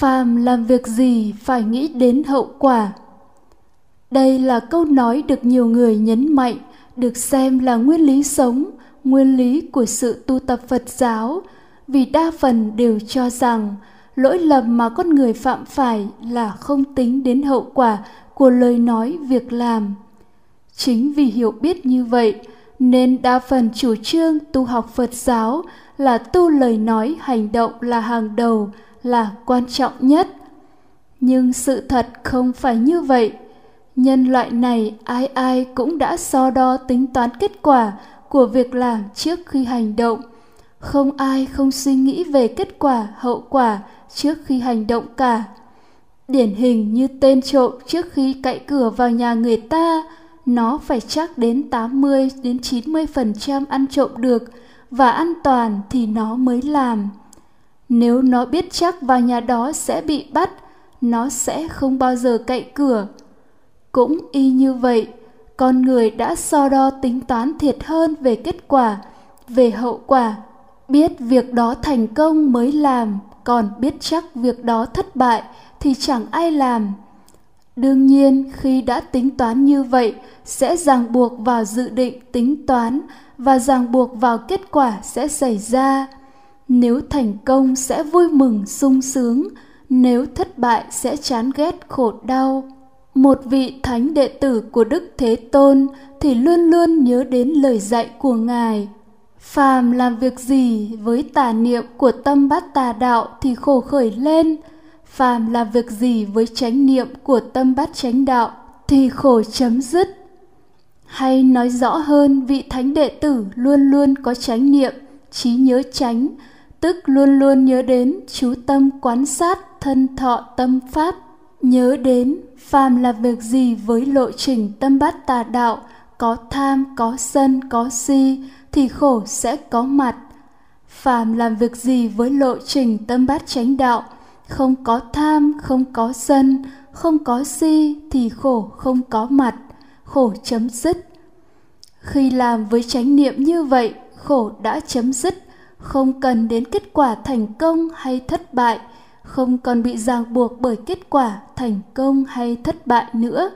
phàm làm việc gì phải nghĩ đến hậu quả. Đây là câu nói được nhiều người nhấn mạnh, được xem là nguyên lý sống, nguyên lý của sự tu tập phật giáo, vì đa phần đều cho rằng lỗi lầm mà con người phạm phải là không tính đến hậu quả của lời nói việc làm. Chính vì hiểu biết như vậy nên đa phần chủ trương tu học phật giáo là tu lời nói, hành động là hàng đầu, là quan trọng nhất. Nhưng sự thật không phải như vậy. Nhân loại này, ai ai cũng đã so đo tính toán kết quả của việc làm trước khi hành động. Không ai không suy nghĩ về kết quả, hậu quả trước khi hành động cả. Điển hình như tên trộm trước khi cậy cửa vào nhà người ta nó phải chắc đến 80 đến 90% ăn trộm được và an toàn thì nó mới làm. Nếu nó biết chắc vào nhà đó sẽ bị bắt, nó sẽ không bao giờ cậy cửa. Cũng y như vậy, con người đã so đo tính toán thiệt hơn về kết quả, về hậu quả, biết việc đó thành công mới làm, còn biết chắc việc đó thất bại thì chẳng ai làm. Đương nhiên, khi đã tính toán như vậy, sẽ ràng buộc vào dự định tính toán và ràng buộc vào kết quả sẽ xảy ra. Nếu thành công sẽ vui mừng sung sướng, nếu thất bại sẽ chán ghét khổ đau. Một vị thánh đệ tử của Đức Thế Tôn thì luôn luôn nhớ đến lời dạy của Ngài. Phàm làm việc gì với tà niệm của tâm bát tà đạo thì khổ khởi lên, phàm là việc gì với chánh niệm của tâm bát chánh đạo thì khổ chấm dứt. Hay nói rõ hơn, vị thánh đệ tử luôn luôn có chánh niệm, trí nhớ chánh, tức luôn luôn nhớ đến chú tâm quán sát, thân thọ tâm pháp, nhớ đến phàm là việc gì với lộ trình tâm bát tà đạo, có tham, có sân, có si thì khổ sẽ có mặt. Phàm làm việc gì với lộ trình tâm bát chánh đạo không có tham, không có sân, không có si thì khổ không có mặt, khổ chấm dứt. Khi làm với chánh niệm như vậy, khổ đã chấm dứt. Không cần đến kết quả thành công hay thất bại. Không còn bị ràng buộc bởi kết quả thành công hay thất bại nữa.